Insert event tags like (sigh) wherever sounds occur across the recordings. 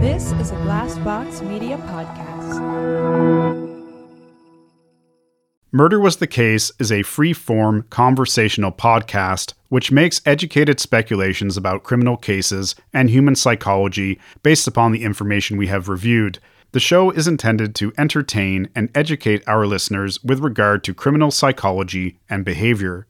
This is a Glassbox Media podcast. Murder Was the Case is a free form conversational podcast which makes educated speculations about criminal cases and human psychology based upon the information we have reviewed. The show is intended to entertain and educate our listeners with regard to criminal psychology and behavior.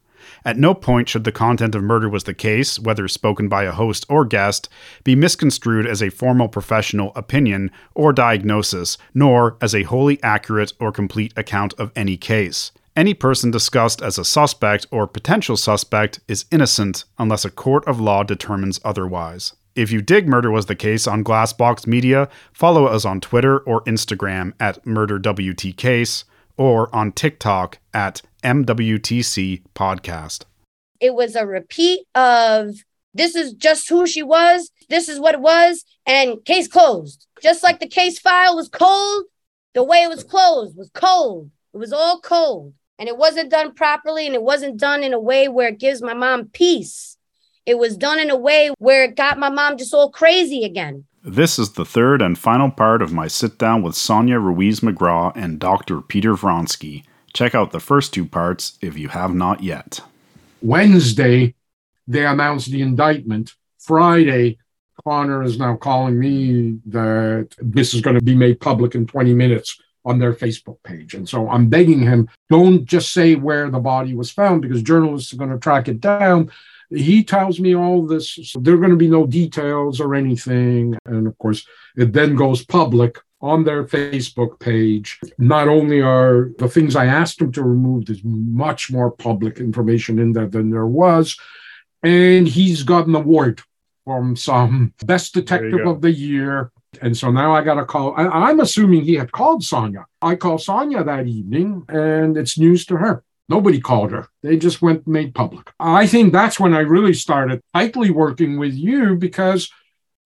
At no point should the content of Murder Was the Case, whether spoken by a host or guest, be misconstrued as a formal professional opinion or diagnosis, nor as a wholly accurate or complete account of any case. Any person discussed as a suspect or potential suspect is innocent unless a court of law determines otherwise. If you dig Murder Was the Case on Glassbox Media, follow us on Twitter or Instagram at MurderWTCase or on TikTok at MWTC Podcast. It was a repeat of this is just who she was, this is what it was, and case closed. Just like the case file was cold, the way it was closed was cold. It was all cold. And it wasn't done properly, and it wasn't done in a way where it gives my mom peace it was done in a way where it got my mom just all crazy again. This is the third and final part of my sit down with Sonia Ruiz McGraw and Dr. Peter Vronsky. Check out the first two parts if you have not yet. Wednesday, they announced the indictment. Friday, Connor is now calling me that this is going to be made public in 20 minutes on their Facebook page. And so I'm begging him, don't just say where the body was found because journalists are going to track it down he tells me all this. So there are going to be no details or anything. And of course, it then goes public on their Facebook page. Not only are the things I asked him to remove, there's much more public information in there than there was. And he's got an award from some best detective of the year. And so now I got a call. I, am assuming he had called Sonia. I called Sonia that evening, and it's news to her. Nobody called her. They just went made public. I think that's when I really started tightly working with you because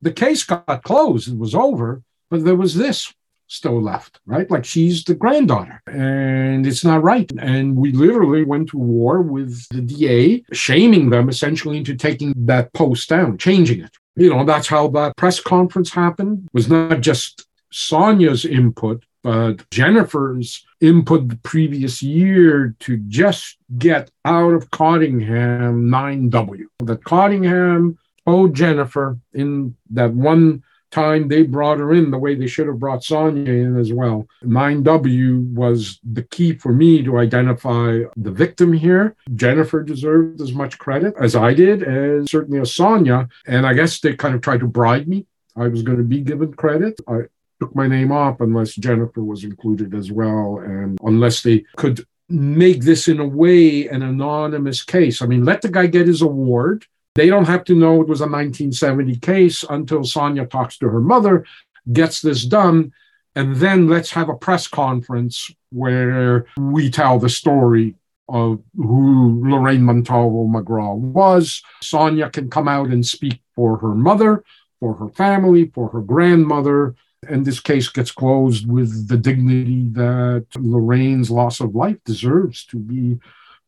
the case got closed. It was over, but there was this still left, right? Like she's the granddaughter and it's not right. And we literally went to war with the DA, shaming them essentially into taking that post down, changing it. You know, that's how that press conference happened. It was not just Sonia's input, but Jennifer's input the previous year to just get out of Cottingham 9W. That Cottingham owed Jennifer in that one time they brought her in the way they should have brought Sonia in as well. 9W was the key for me to identify the victim here. Jennifer deserved as much credit as I did, as certainly as Sonia. And I guess they kind of tried to bribe me. I was going to be given credit. I, took my name off unless Jennifer was included as well, and unless they could make this in a way an anonymous case. I mean, let the guy get his award. They don't have to know it was a 1970 case until Sonia talks to her mother, gets this done, and then let's have a press conference where we tell the story of who Lorraine Montalvo McGraw was. Sonia can come out and speak for her mother, for her family, for her grandmother, and this case gets closed with the dignity that Lorraine's loss of life deserves to be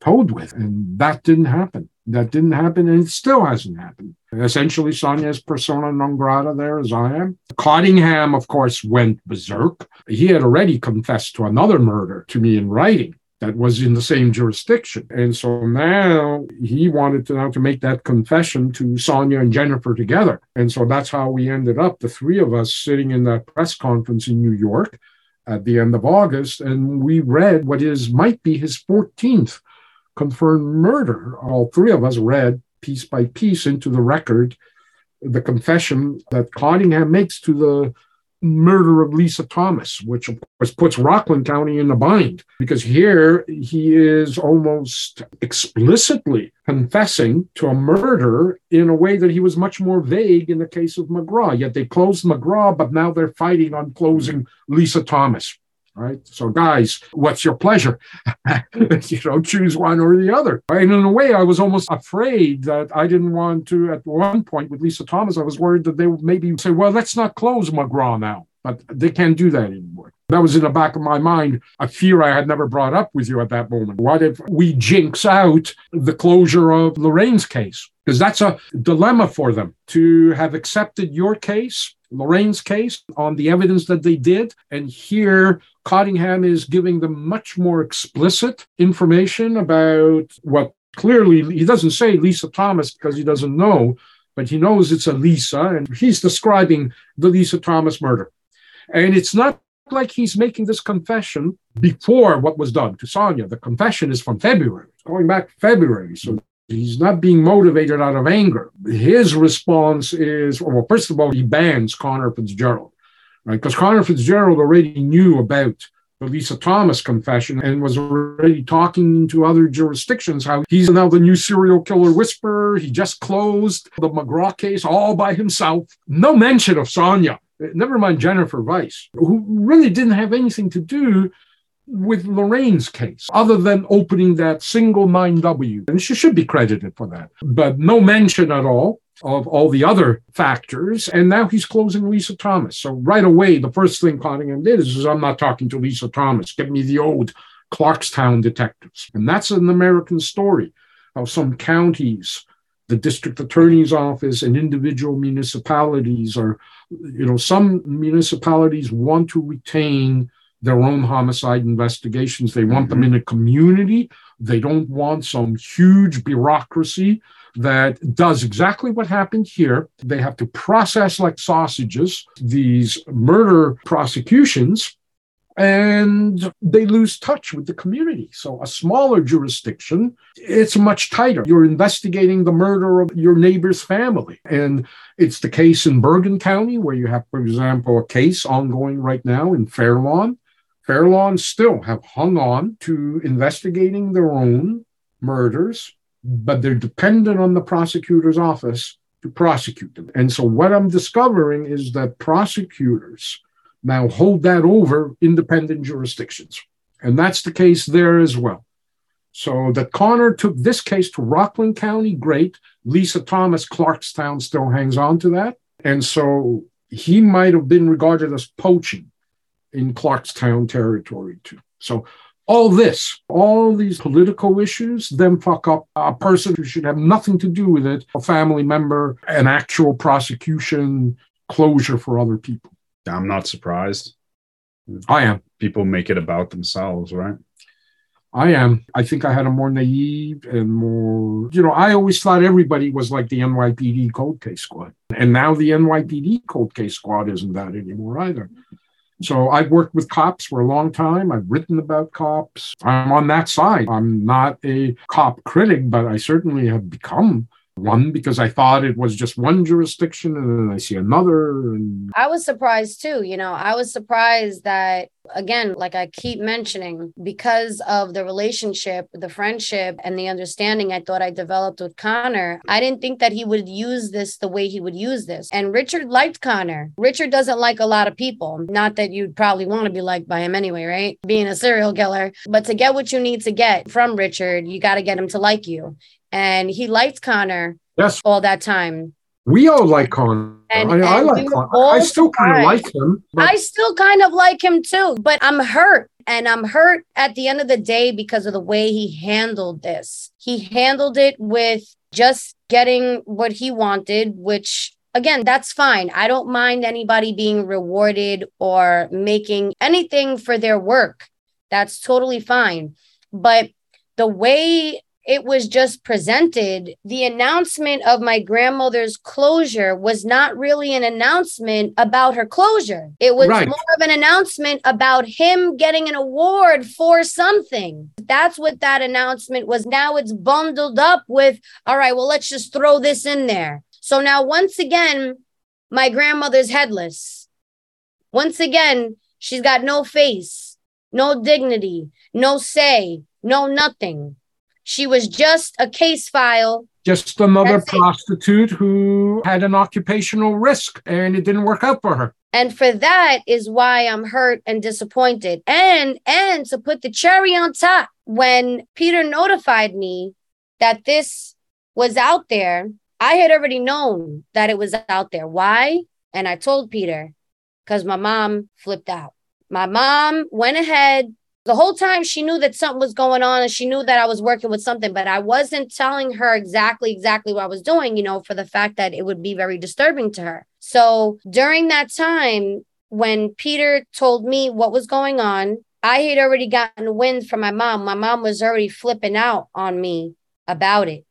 told with. And that didn't happen. That didn't happen, and it still hasn't happened. Essentially, Sonia is persona non grata there, as I am. Cottingham, of course, went berserk. He had already confessed to another murder to me in writing that was in the same jurisdiction. And so now he wanted to now to make that confession to Sonia and Jennifer together. And so that's how we ended up, the three of us sitting in that press conference in New York at the end of August. And we read what is might be his 14th confirmed murder. All three of us read piece by piece into the record the confession that Cottingham makes to the murder of Lisa Thomas, which of course puts Rockland County in a bind because here he is almost explicitly confessing to a murder in a way that he was much more vague in the case of McGraw. Yet they closed McGraw, but now they're fighting on closing Lisa Thomas. Right. So, guys, what's your pleasure? (laughs) you know, choose one or the other. And in a way, I was almost afraid that I didn't want to, at one point with Lisa Thomas, I was worried that they would maybe say, well, let's not close McGraw now. But they can't do that anymore. That was in the back of my mind, a fear I had never brought up with you at that moment. What if we jinx out the closure of Lorraine's case? Because that's a dilemma for them to have accepted your case Lorraine's case on the evidence that they did. And here, Cottingham is giving them much more explicit information about what clearly he doesn't say Lisa Thomas because he doesn't know, but he knows it's a Lisa, and he's describing the Lisa Thomas murder. And it's not like he's making this confession before what was done to Sonia. The confession is from February, going back February. So he's not being motivated out of anger. His response is well, first of all, he bans Connor Fitzgerald, right? Because Connor Fitzgerald already knew about the Lisa Thomas confession and was already talking to other jurisdictions how he's now the new serial killer whisperer. He just closed the McGraw case all by himself. No mention of Sonia, never mind Jennifer Weiss, who really didn't have anything to do with Lorraine's case, other than opening that single 9W. And she should be credited for that. But no mention at all of all the other factors. And now he's closing Lisa Thomas. So right away, the first thing Cottingham did is, is I'm not talking to Lisa Thomas. Give me the old Clarkstown detectives. And that's an American story how some counties, the district attorney's office, and individual municipalities are, you know, some municipalities want to retain their own homicide investigations. They want mm-hmm. them in a community. They don't want some huge bureaucracy that does exactly what happened here. They have to process like sausages these murder prosecutions and they lose touch with the community. So, a smaller jurisdiction, it's much tighter. You're investigating the murder of your neighbor's family. And it's the case in Bergen County, where you have, for example, a case ongoing right now in Fair Lawn. Fair Lawn still have hung on to investigating their own murders but they're dependent on the prosecutor's office to prosecute them. And so what I'm discovering is that prosecutors now hold that over independent jurisdictions. And that's the case there as well. So that Connor took this case to Rockland County, great. Lisa Thomas, Clarkstown still hangs on to that. And so he might have been regarded as poaching in Clarkstown territory too. So all this, all these political issues, then fuck up a person who should have nothing to do with it, a family member, an actual prosecution, closure for other people. I'm not surprised. I am. People make it about themselves, right? I am. I think I had a more naive and more, you know, I always thought everybody was like the NYPD cold case squad. And now the NYPD cold case squad isn't that anymore either. So I've worked with cops for a long time. I've written about cops. I'm on that side. I'm not a cop critic, but I certainly have become one because I thought it was just one jurisdiction and then I see another. And... I was surprised too. You know, I was surprised that, again, like I keep mentioning, because of the relationship, the friendship, and the understanding I thought I developed with Connor, I didn't think that he would use this the way he would use this. And Richard liked Connor. Richard doesn't like a lot of people. Not that you'd probably want to be liked by him anyway, right? Being a serial killer. But to get what you need to get from Richard, you got to get him to like you and he liked Connor yes. all that time. We all like Connor. And, I, and I like Connor. I still kind of like him. But... I still kind of like him too, but I'm hurt. And I'm hurt at the end of the day because of the way he handled this. He handled it with just getting what he wanted, which again, that's fine. I don't mind anybody being rewarded or making anything for their work. That's totally fine. But the way it was just presented. The announcement of my grandmother's closure was not really an announcement about her closure. It was right. more of an announcement about him getting an award for something. That's what that announcement was. Now it's bundled up with, all right, well, let's just throw this in there. So now, once again, my grandmother's headless. Once again, she's got no face, no dignity, no say, no nothing. She was just a case file. Just another That's prostitute it. who had an occupational risk and it didn't work out for her. And for that is why I'm hurt and disappointed. And and to put the cherry on top, when Peter notified me that this was out there, I had already known that it was out there. Why? And I told Peter because my mom flipped out. My mom went ahead, the whole time she knew that something was going on and she knew that I was working with something, but I wasn't telling her exactly, exactly what I was doing, you know, for the fact that it would be very disturbing to her. So during that time, when Peter told me what was going on, I had already gotten wind from my mom. My mom was already flipping out on me about it.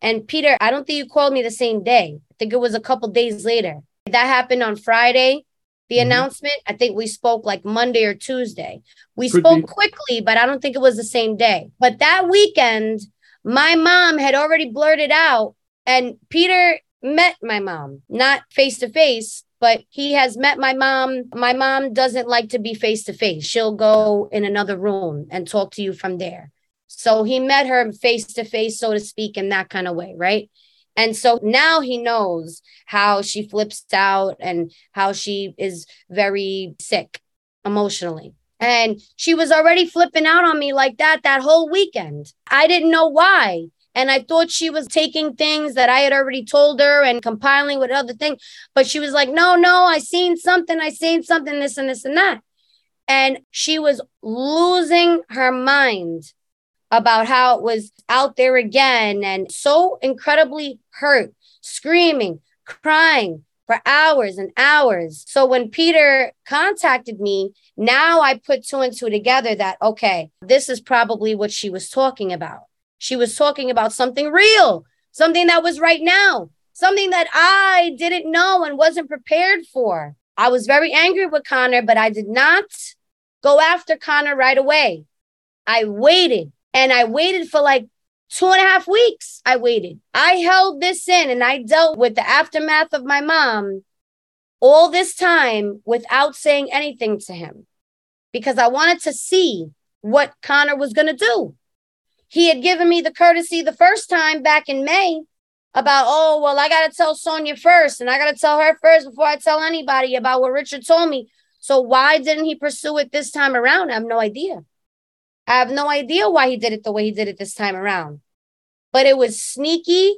And Peter, I don't think you called me the same day. I think it was a couple days later. That happened on Friday. The mm-hmm. announcement, I think we spoke like Monday or Tuesday. We Could spoke be. quickly, but I don't think it was the same day. But that weekend, my mom had already blurted out, and Peter met my mom, not face to face, but he has met my mom. My mom doesn't like to be face to face. She'll go in another room and talk to you from there. So he met her face to face, so to speak, in that kind of way, right? And so now he knows how she flips out and how she is very sick emotionally. And she was already flipping out on me like that that whole weekend. I didn't know why. And I thought she was taking things that I had already told her and compiling with other things. But she was like, no, no, I seen something. I seen something, this and this and that. And she was losing her mind about how it was out there again and so incredibly hurt, screaming, crying for hours and hours. So when Peter contacted me, now I put two and two together that, okay, this is probably what she was talking about. She was talking about something real, something that was right now, something that I didn't know and wasn't prepared for. I was very angry with Connor, but I did not go after Connor right away. I waited and I waited for like two and a half weeks. I waited. I held this in and I dealt with the aftermath of my mom all this time without saying anything to him because I wanted to see what Connor was going to do. He had given me the courtesy the first time back in May about, oh, well, I got to tell Sonia first and I got to tell her first before I tell anybody about what Richard told me. So why didn't he pursue it this time around? I have no idea. I have no idea why he did it the way he did it this time around. But it was sneaky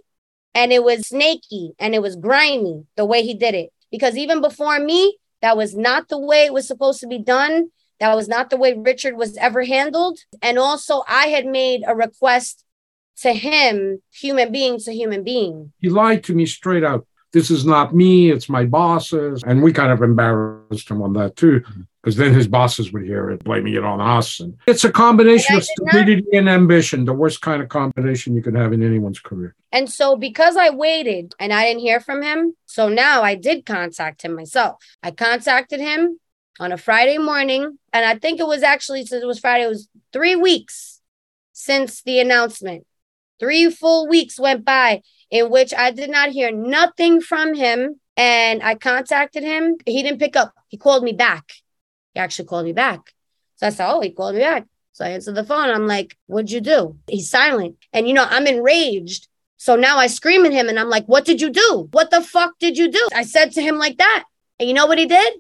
and it was snaky and it was grimy the way he did it. Because even before me, that was not the way it was supposed to be done. That was not the way Richard was ever handled. And also, I had made a request to him, human being to human being. He lied to me straight out this is not me, it's my bosses. And we kind of embarrassed him on that too, mm-hmm. because then his bosses would hear it, blaming it on us. And it's a combination of stupidity not- and ambition, the worst kind of combination you could have in anyone's career. And so, because I waited and I didn't hear from him, so now I did contact him myself. I contacted him on a Friday morning, and I think it was actually since it was Friday, it was three weeks since the announcement. Three full weeks went by in which I did not hear nothing from him. And I contacted him. He didn't pick up. He called me back. He actually called me back. So I said, Oh, he called me back. So I answered the phone. I'm like, What'd you do? He's silent. And, you know, I'm enraged. So now I scream at him and I'm like, What did you do? What the fuck did you do? I said to him like that. And you know what he did?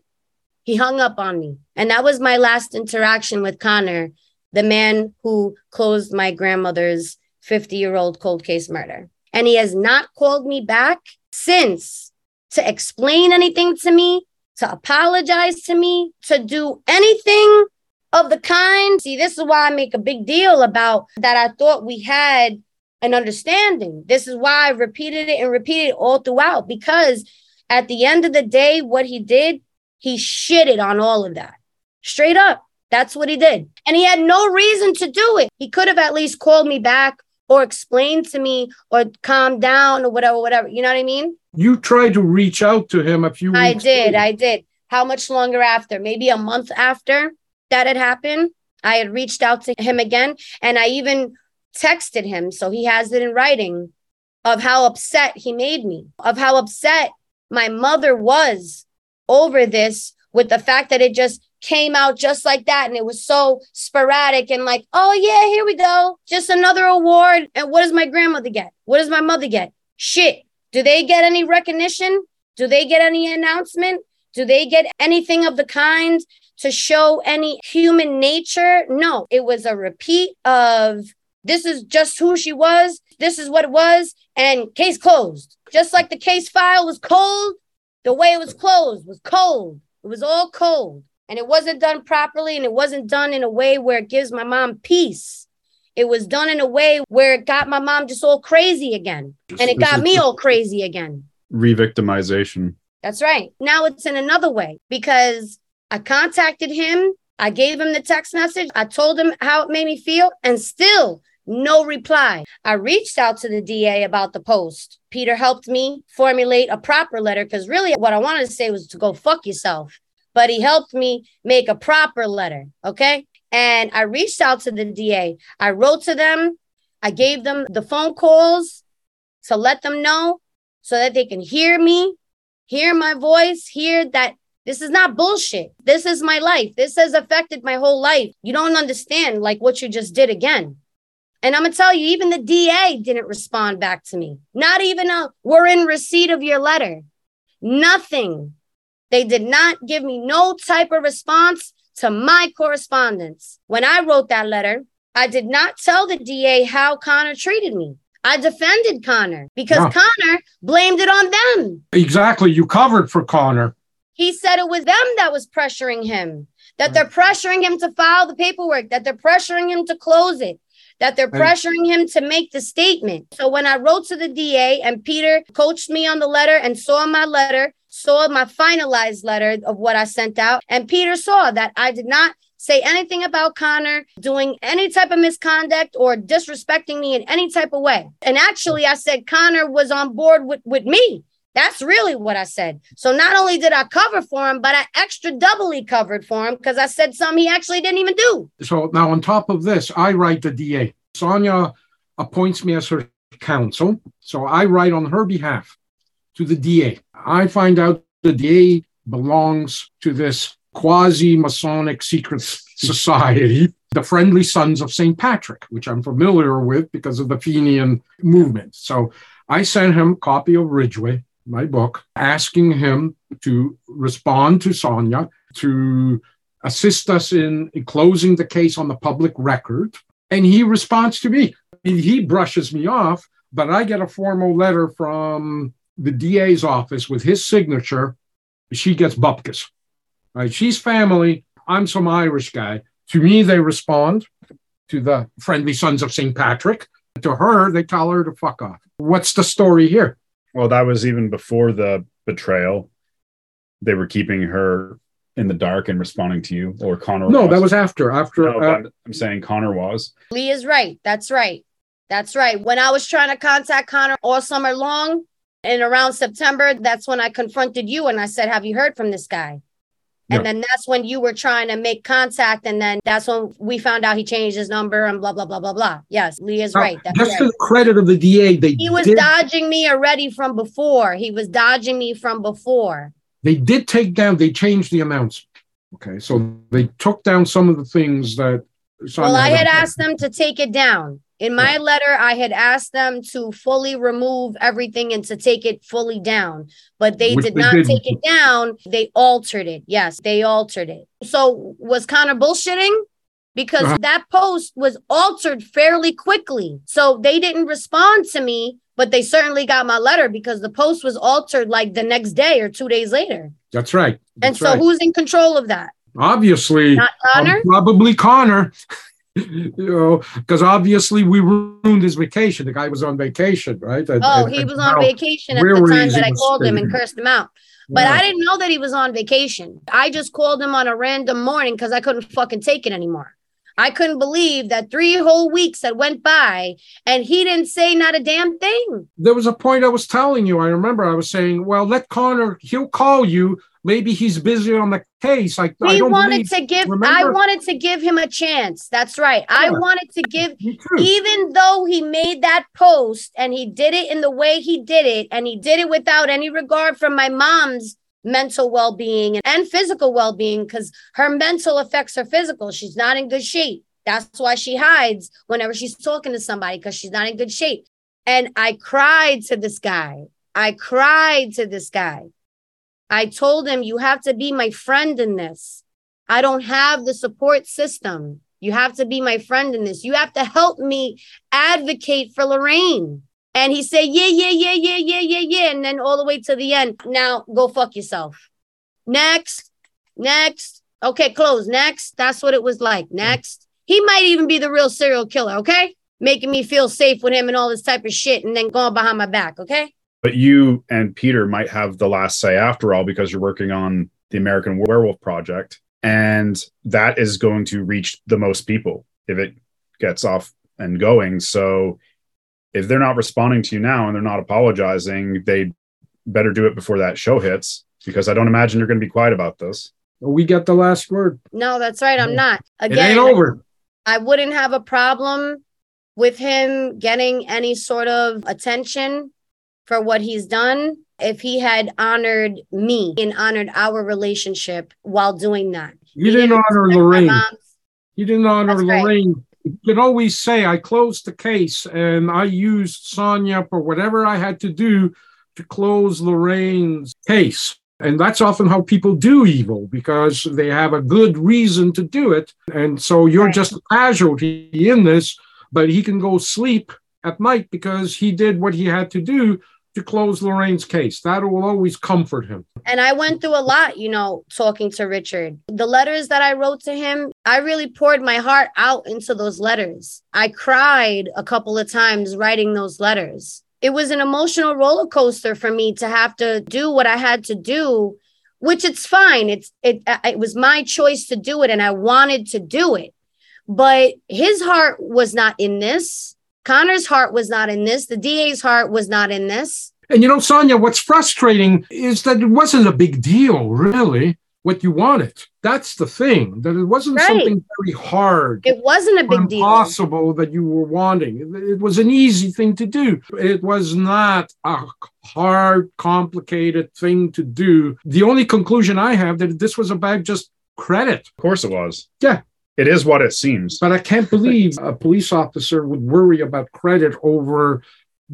He hung up on me. And that was my last interaction with Connor, the man who closed my grandmother's 50 year old cold case murder and he has not called me back since to explain anything to me, to apologize to me, to do anything of the kind. See, this is why I make a big deal about that. I thought we had an understanding. This is why I repeated it and repeated it all throughout because at the end of the day, what he did, he shitted on all of that straight up. That's what he did. And he had no reason to do it. He could have at least called me back or explain to me or calm down or whatever, whatever. You know what I mean? You tried to reach out to him a few I did. Later. I did. How much longer after? Maybe a month after that had happened. I had reached out to him again and I even texted him. So he has it in writing of how upset he made me, of how upset my mother was over this with the fact that it just came out just like that. And it was so sporadic and like, oh, yeah, here we go. Just another award. And what does my grandmother get? What does my mother get? Shit. Do they get any recognition? Do they get any announcement? Do they get anything of the kind to show any human nature? No, it was a repeat of this is just who she was. This is what it was. And case closed. Just like the case file was cold, the way it was closed was cold. It was all cold and it wasn't done properly and it wasn't done in a way where it gives my mom peace it was done in a way where it got my mom just all crazy again and it got me all crazy again re-victimization That's right. Now it's in another way because I contacted him. I gave him the text message. I told him how it made me feel, and still no reply. I reached out to the DA about the post. Peter helped me formulate a proper letter because really what I wanted to say was to go fuck yourself. But he helped me make a proper letter. Okay. And I reached out to the DA. I wrote to them. I gave them the phone calls to let them know so that they can hear me, hear my voice, hear that this is not bullshit. This is my life. This has affected my whole life. You don't understand like what you just did again. And I'm going to tell you, even the DA didn't respond back to me. Not even a, we're in receipt of your letter. Nothing. They did not give me no type of response to my correspondence. When I wrote that letter, I did not tell the DA how Connor treated me. I defended Connor because no. Connor blamed it on them. Exactly. You covered for Connor. He said it was them that was pressuring him, that they're pressuring him to file the paperwork, that they're pressuring him to close it, that they're pressuring him to make the statement. So when I wrote to the DA and Peter coached me on the letter and saw my letter, saw my finalized letter of what I sent out, and Peter saw that I did not say anything about Connor doing any type of misconduct or disrespecting me in any type of way. And actually, I said Connor was on board with, with me. That's really what I said. So not only did I cover for him, but I extra doubly covered for him because I said something he actually didn't even do. So now on top of this, I write the DA. Sonia appoints me as her counsel. So I write on her behalf to the DA. I find out the DA belongs to this quasi Masonic secret society, the Friendly Sons of St. Patrick, which I'm familiar with because of the Fenian movement. So I sent him a copy of Ridgeway my book, asking him to respond to Sonia, to assist us in closing the case on the public record. And he responds to me. He brushes me off, but I get a formal letter from the DA's office with his signature. She gets bupkis. Right? She's family. I'm some Irish guy. To me, they respond to the friendly sons of St. Patrick. To her, they tell her to fuck off. What's the story here? Well, that was even before the betrayal. They were keeping her in the dark and responding to you, or Connor. No, was. that was after. After no, uh, I'm saying Connor was. Lee is right. That's right. That's right. When I was trying to contact Connor all summer long, and around September, that's when I confronted you and I said, "Have you heard from this guy?" And yeah. then that's when you were trying to make contact. And then that's when we found out he changed his number and blah, blah, blah, blah, blah. Yes, Lee is right. That's just right. the credit of the DA, they he was did, dodging me already from before. He was dodging me from before. They did take down, they changed the amounts. Okay. So they took down some of the things that. Well, I had asked them to take it down. In my yeah. letter, I had asked them to fully remove everything and to take it fully down, but they Which did they not didn't. take it down. They altered it. Yes, they altered it. So was Connor bullshitting? Because uh-huh. that post was altered fairly quickly. So they didn't respond to me, but they certainly got my letter because the post was altered like the next day or two days later. That's right. That's and so right. who's in control of that? Obviously, not Connor. Um, probably Connor. (laughs) you know, because obviously we ruined his vacation. The guy was on vacation, right? And, oh, and, he was on vacation at the time that I called him and cursed him out. But yeah. I didn't know that he was on vacation. I just called him on a random morning because I couldn't fucking take it anymore. I couldn't believe that three whole weeks had went by and he didn't say not a damn thing. There was a point I was telling you. I remember I was saying, well, let Connor, he'll call you maybe he's busy on the case. Like we wanted believe, to give, remember? I wanted to give him a chance. That's right. Yeah. I wanted to give, even though he made that post and he did it in the way he did it, and he did it without any regard for my mom's mental well-being and physical well-being because her mental affects her physical. She's not in good shape. That's why she hides whenever she's talking to somebody because she's not in good shape. And I cried to this guy. I cried to this guy. I told him, You have to be my friend in this. I don't have the support system. You have to be my friend in this. You have to help me advocate for Lorraine. And he said, Yeah, yeah, yeah, yeah, yeah, yeah, yeah. And then all the way to the end. Now go fuck yourself. Next, next. Okay, close. Next. That's what it was like. Next. He might even be the real serial killer. Okay. Making me feel safe with him and all this type of shit and then going behind my back. Okay. But you and Peter might have the last say after all because you're working on the American Werewolf Project. And that is going to reach the most people if it gets off and going. So if they're not responding to you now and they're not apologizing, they better do it before that show hits because I don't imagine you're going to be quiet about this. We get the last word. No, that's right. I'm not. Again, it ain't over. I wouldn't have a problem with him getting any sort of attention for what he's done if he had honored me and honored our relationship while doing that. You He didn't honor respect my Lorraine. You didn't honor That's right. You can always say, I closed the case and I used Sonia for whatever I had to do to close Lorraine's case. And that's often how people do evil because they have a good reason to do it. And so you're Right. just a casualty in this, but he can go sleep at night because he did what he had to do to close Lorraine's case. That will always comfort him. And I went through a lot, you know, talking to Richard. The letters that I wrote to him, I really poured my heart out into those letters. I cried a couple of times writing those letters. It was an emotional roller coaster for me to have to do what I had to do, which it's fine. It's it uh, it was my choice to do it and I wanted to do it. But his heart was not in this. Connor's heart was not in this. The DA's heart was not in this. And you know, Sonia, what's frustrating is that it wasn't a big deal, really, what you wanted. That's the thing, that it wasn't Right. something very hard. It wasn't a or big deal. impossible that you were wanting. It- It was an easy thing to do. It was not a hard, complicated thing to do. The only conclusion I have that this was about just credit. Of course it was. Yeah. It is what it seems. But I can't believe a police officer would worry about credit over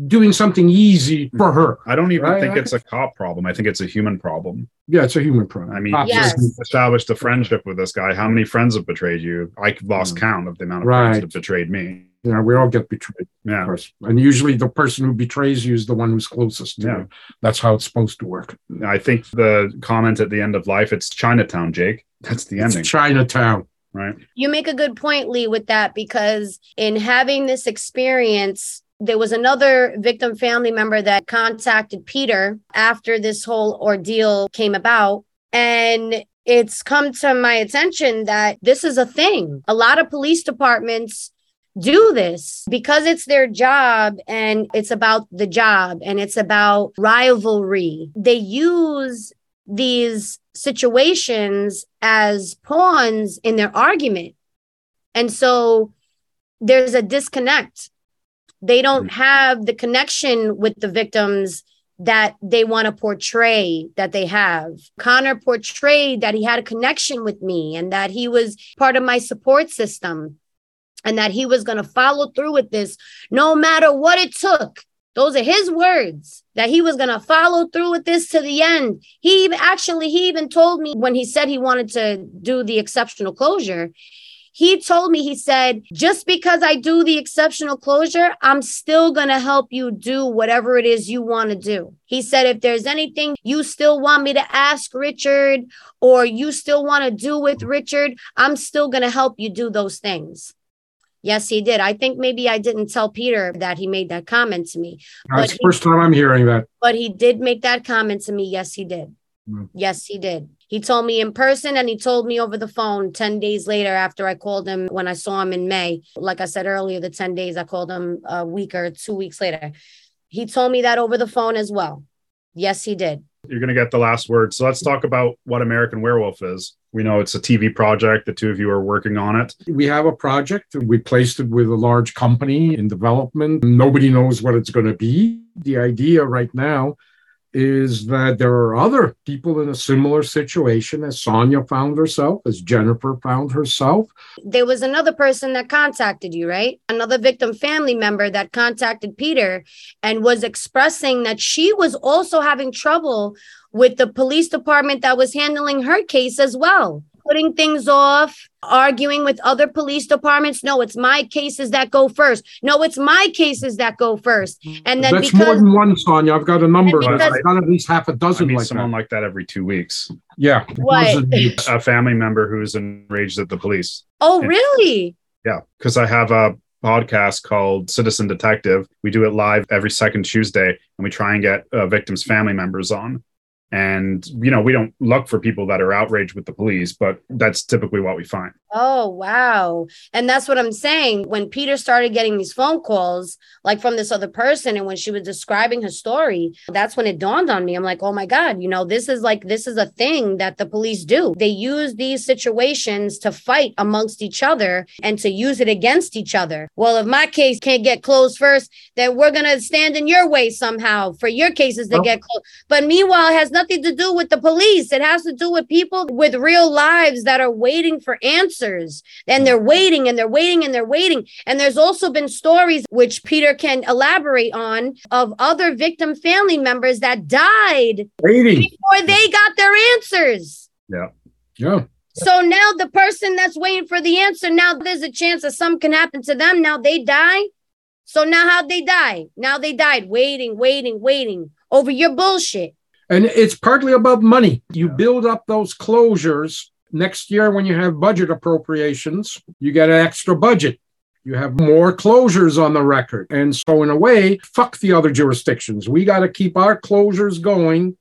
doing something easy for her. I don't even Right, think I- it's a cop problem. I think it's a human problem. Yeah, it's a human problem. I mean, Absolutely. Yes. you established a friendship with this guy. How many friends have betrayed you? I lost Mm. count of the amount of Right. friends that betrayed me. Yeah, we all get betrayed, Yeah. course. And usually the person who betrays you is the one who's closest to Yeah. you. That's how it's supposed to work. I think the comment at the end of life, it's Chinatown, Jake. That's the It's ending, Chinatown. Right? You make a good point, Lee, with that because in having this experience, there was another victim family member that contacted Peter after this whole ordeal came about. And it's come to my attention that this is a thing. A lot of police departments do this because it's their job and it's about the job and it's about rivalry. They use these situations as pawns in their argument. And so there's a disconnect. They don't hmm. have the connection with the victims that they want to portray that they have. Connor portrayed that he had a connection with me and that he was part of my support system and that he was going to follow through with this no matter what it took. Those are his words that he was going to follow through with this to the end. He actually, he even told me when he said he wanted to do the exceptional closure, he told me, he said, just because I do the exceptional closure, I'm still going to help you do whatever it is you want to do. He said, if there's anything you still want me to ask Richard or you still want to do with Richard, I'm still going to help you do those things. Yes, he did. I think maybe I didn't tell Peter that he made that comment to me, That's the first time I'm hearing that. but he did make that comment to me. Yes, he did. Mm. Yes, he did. He told me in person and he told me over the phone 10 days later after I called him when I saw him in May. Like I said earlier, the 10 days I called him a week or two weeks later. He told me that over the phone as well. Yes, he did. You're going to get the last word. So let's talk about what American Werewolf is. We know it's a TV project. The two of you are working on it. We have a project. We placed it with a large company in development. Nobody knows what it's going to be. The idea right now is that there are other people in a similar situation as Sonia found herself, as Jennifer found herself. There was another person that contacted you, right? Another victim family member that contacted Peter and was expressing that she was also having trouble with the police department that was handling her case as well. Putting things off, arguing with other police departments. No, it's my cases that go first. No, it's my cases that go first. And then That's more than one, Sonia. I've got a number. And I've got at least half a dozen meet like someone that. like that every two weeks. Yeah. What? A family member who's enraged at the police. oh, really? Yeah, because I have a podcast called Citizen Detective. We do it live every second Tuesday, and we try and get uh, victims' family members on. And, you know, we don't look for people that are outraged with the police, but that's typically what we find. Oh, wow. And that's what I'm saying. When Peter started getting these phone calls, like from this other person, and when she was describing her story, that's when it dawned on me. I'm like, oh my God, you know, this is like, this is a thing that the police do. They use these situations to fight amongst each other and to use it against each other. Well, if my case can't get closed first, then we're going to stand in your way somehow for your cases to Oh. get closed. But meanwhile, it has nothing to do with the police. It has to do with people with real lives that are waiting for answers. And hmm. they're waiting and they're waiting and they're waiting. And there's also been stories, which Peter can elaborate on, of other victim family members that died Waiting. before they got their answers. Yeah. Yeah. So now the person that's waiting for the answer, now there's a chance that something can happen to them. Now they die. So now how'd they die? Now they died waiting, waiting, waiting over your bullshit. And it's partly about money. You build up those closures. Next year, when you have budget appropriations, you get an extra budget. You have more closures on the record. And so, in a way, fuck the other jurisdictions. We got to keep our closures going.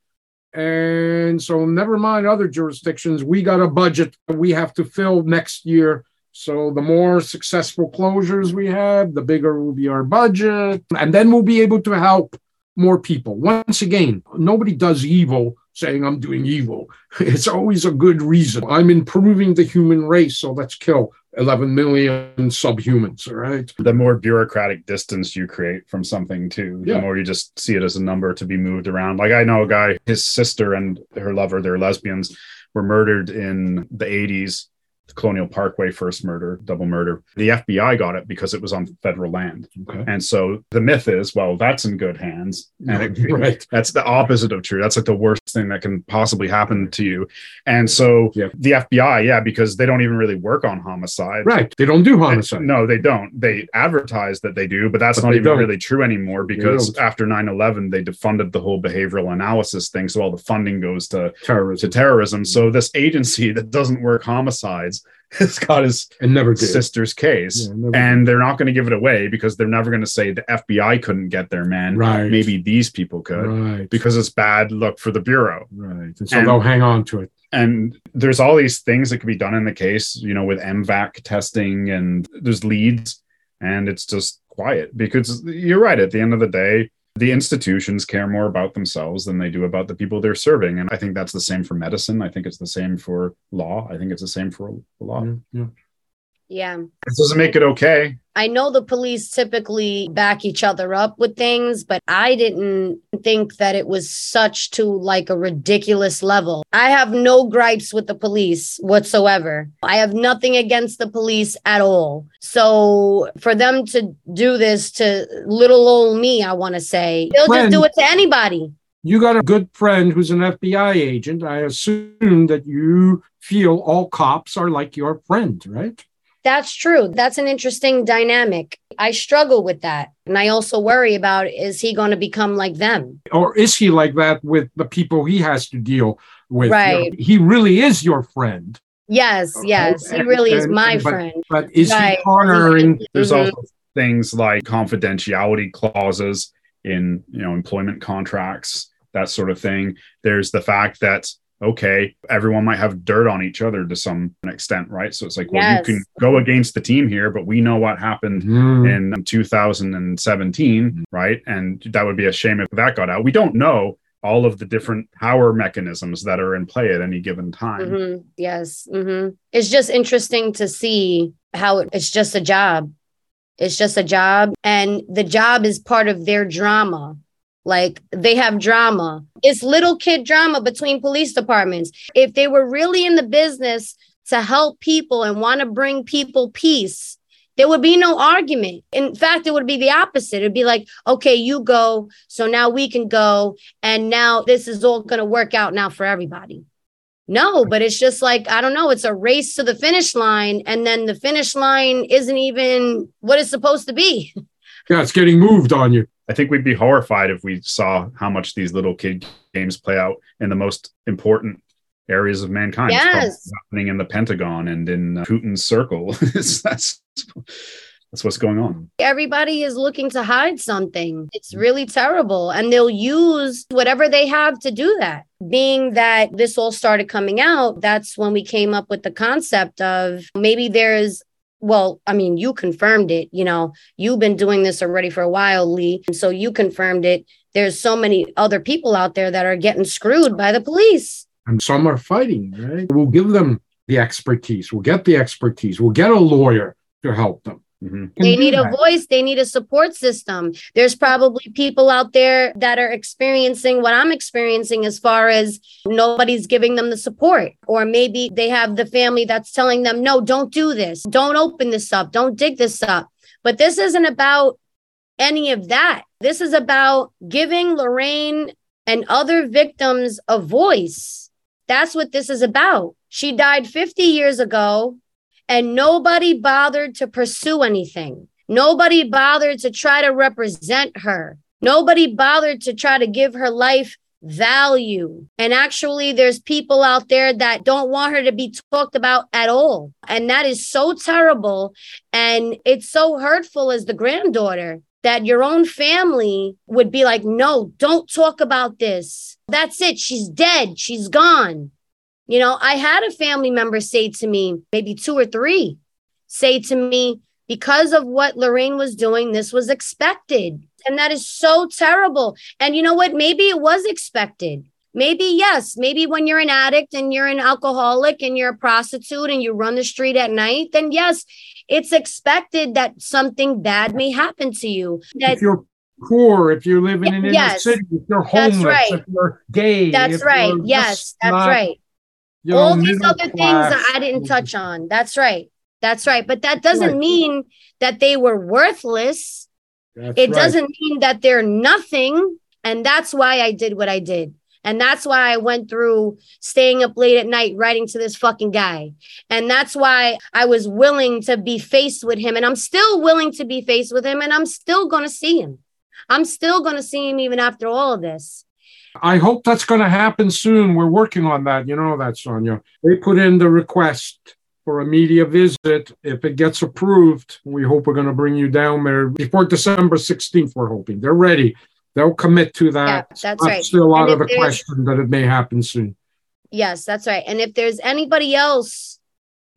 And so, never mind other jurisdictions. We got a budget we have to fill next year. So, the more successful closures we have, the bigger will be our budget. And then we'll be able to help more people. Once again, nobody does evil saying I'm doing evil. (laughs) It's always a good reason. I'm improving the human race, so let's kill 11 million subhumans, all right? The more bureaucratic distance you create from something, too, Yeah. the more you just see it as a number to be moved around. Like I know a guy, his sister and her lover, they're lesbians, were murdered in the 80s. Colonial Parkway first murder, double murder. The FBI got it because it was on federal land. Okay. And so the myth is, well, that's in good hands. And (laughs) it, right. that's the opposite of true. That's like the worst thing that can possibly happen to you. And so Yeah. the FBI, yeah, because they don't even really work on homicide. Right. They don't do homicide. No, they don't. They advertise that they do, but that's But not even don't. really true anymore because after 9 11, they defunded the whole behavioral analysis thing. So all the funding goes to, to Terrorism. terrorism. So mm-hmm. this agency (laughs) that doesn't work homicides has got his And never did. sister's case. Yeah, never and they're not going to give it away because they're never going to say the FBI couldn't get their man. Right. Maybe these people could Right. because it's bad look for the bureau. Right. And so And- they'll hang on to it. And there's all these things that could be done in the case, you know, with M-Vac testing and there's leads, and it's just quiet because you're right. At the end of the day, the institutions care more about themselves than they do about the people they're serving. And I think that's the same for medicine. I think it's the same for law. I think it's the same for law. Yeah, yeah. Yeah. It doesn't make it okay. I know the police typically back each other up with things, but I didn't think that it was such to like a ridiculous level. I have no gripes with the police whatsoever. I have nothing against the police at all. So for them to do this to little old me, I want to say, they'll just do it to anybody. You got a good friend who's an FBI agent. I assume that you feel all cops are like your friend, right? That's true. That's an interesting dynamic. I struggle with that. And I also worry about is he going to become like them? Or is he like that with the people he has to deal with? Right. He really is your friend, Yes, yes. He And- really is my but- friend. but is Right. he cornering? There's Mhm. also things like confidentiality clauses in you know employment contracts, that sort of thing. There's the fact that okay, everyone might have dirt on each other to some extent, right? So it's like, well, Yes. you can go against the team here, but we know what happened Hmm. in 2017, right? And that would be a shame if that got out. We don't know all of the different power mechanisms that are in play at any given time. Mhm. Yes. hmm It's just interesting to see how it, it's just a job. It's just a job. And the job is part of their drama. Like they have drama. It's little kid drama between police departments. If they were really in the business to help people and want to bring people peace, there would be no argument. In fact, it would be the opposite. It'd be like, okay, you go. So now we can go. And now this is all going to work out now for everybody. No, but it's just like, I don't know, it's a race to the finish line. And then the finish line isn't even what it's supposed to be. (laughs) Yeah, it's getting moved on you. I think we'd be horrified if we saw how much these little kid games play out in the most important areas of mankind. It's Yes. happening in the Pentagon and in uh, Putin's circle. (laughs) That's That's what's going on. Everybody is looking to hide something. It's really terrible. And they'll use whatever they have to do that. Being that this all started coming out, that's when we came up with the concept of maybe there's well, I mean, you confirmed it. You know, you've been doing this already for a while, Lee. And so you confirmed it. There's so many other people out there that are getting screwed by the police. And some are fighting, right? We'll give them the expertise. We'll get the expertise. We'll get a lawyer to help them. Mm-hmm. They need a voice, they need a support system. There's probably people out there that are experiencing what I'm experiencing as far as nobody's giving them the support. Or maybe they have the family that's telling them, no, don't do this. Don't open this up. Don't dig this up. But this isn't about any of that. This is about giving Lorraine and other victims a voice. That's what this is about. She died 50 years ago and nobody bothered to pursue anything. Nobody bothered to try to represent her. Nobody bothered to try to give her life value. And actually, there's people out there that don't want her to be talked about at all. And that is so terrible. And it's so hurtful as the granddaughter that your own family would be like, no, don't talk about this. That's it. She's dead. She's gone. You know, I had a family member say to me, maybe two or three, say to me, because of what Lorraine was doing, this was expected. And that is so terrible. And you know what? Maybe it was expected. Maybe, yes. Maybe when you're an addict and you're an alcoholic and you're a prostitute and you run the street at night, then yes, it's expected that something bad may happen to you. That if you're poor, if you're living in Yes. inner city, if you're homeless, right. if you're gay, that's right. Yes, that's not, right. All these other things that I didn't touch on. That's right. That's right. But that doesn't Right. mean that they were worthless. That's It right. doesn't mean that they're nothing. And that's why I did what I did. And that's why I went through staying up late at night writing to this fucking guy. And that's why I was willing to be faced with him. And I'm still willing to be faced with him. And I'm still going to see him. I'm still going to see him even after all of this. I hope that's going to happen soon. We're working on that. You know that, Sonia. They put in the request for a media visit. If it gets approved, we hope we're going to bring you down there before December 16th. We're hoping they're ready. They'll commit to that. Yeah, that's right. still out And of the question that it may happen soon. Yes, that's right. And if there's anybody else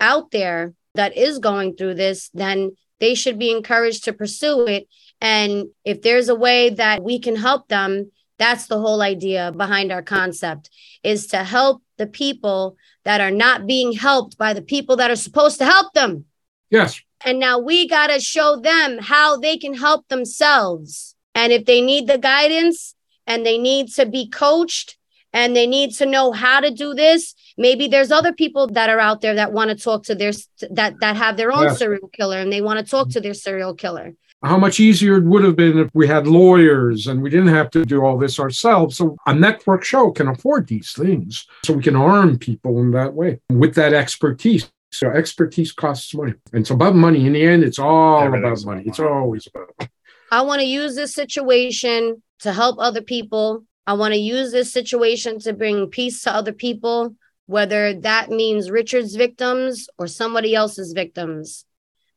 out there that is going through this, then they should be encouraged to pursue it. And if there's a way that we can help them, that's the whole idea behind our concept is to help the people that are not being helped by the people that are supposed to help them. Yes. And now we got to show them how they can help themselves. And if they need the guidance and they need to be coached and they need to know how to do this, maybe there's other people that are out there that want to talk to their that that have their own Yes. serial killer and they want to talk to their serial killer. How much easier it would have been if we had lawyers and we didn't have to do all this ourselves. So a network show can afford these things. So we can arm people in that way with that expertise. So expertise costs money. And it's about money. In the end, it's all Everything's about money. about It's always about money. I want to use this situation to help other people. I want to use this situation to bring peace to other people, whether that means Richard's victims or somebody else's victims.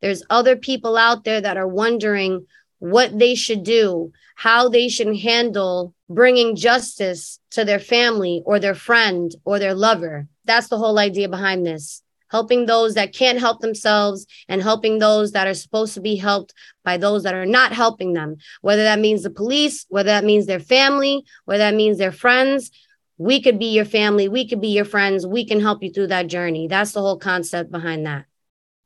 There's other people out there that are wondering what they should do, how they should handle bringing justice to their family or their friend or their lover. That's the whole idea behind this. Helping those that can't help themselves and helping those that are supposed to be helped by those that are not helping them, whether that means the police, whether that means their family, whether that means their friends. We could be your family, we could be your friends, we can help you through that journey. That's the whole concept behind that.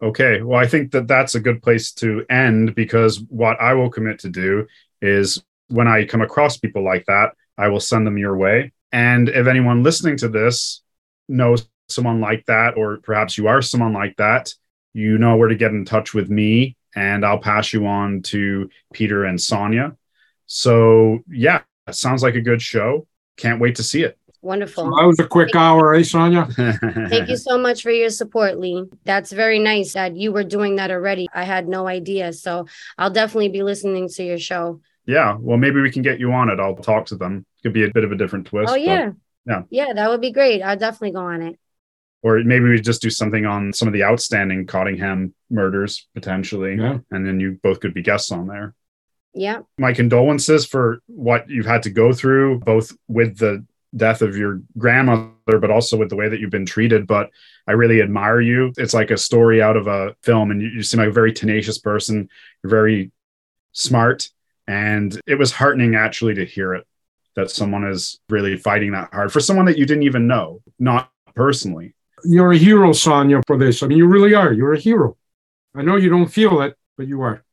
Okay. Well, I think that that's a good place to end because what I will commit to do is when I come across people like that, I will send them your way. And if anyone listening to this knows someone like that, or perhaps you are someone like that, you know where to get in touch with me, and I'll pass you on to Peter and Sonia. So, yeah, sounds like a good show. Can't wait to see it. Wonderful. That was a quick hour, eh, Sonia? (laughs) Thank you so much for your support, Lee. That's very nice that you were doing that already. I had no idea. So I'll definitely be listening to your show. Yeah, well, maybe we can get you on it. I'll talk to them. Could be a bit of a different twist. Oh, yeah. yeah. Yeah, that would be great. I'll definitely go on it. Or maybe we just do something on some of the outstanding Cottingham murders potentially, Yeah. and then you both could be guests on there. Yeah. My condolences for what you've had to go through, both with the death of your grandmother, but also with the way that you've been treated. But I really admire you. It's like a story out of a film, and you, you seem like a very tenacious person. You're very smart, and it was heartening actually to hear it that someone is really fighting that hard for someone that you didn't even know, not personally. You're a hero, Sonia, for this. I mean, you really are. You're a hero. I know you don't feel it, but you are.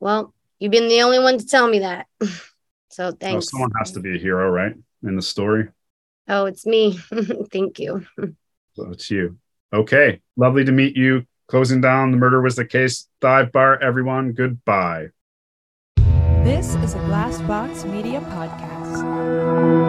Well, you've been the only one to tell me that. (laughs) So Well, thanks. someone has to be a hero, right? In the story. Oh, it's me. (laughs) Thank you. So it's you. Okay. Lovely to meet you. Closing down the murder was the case. Dive bar, everyone. Goodbye. This is a Glassbox Media podcast.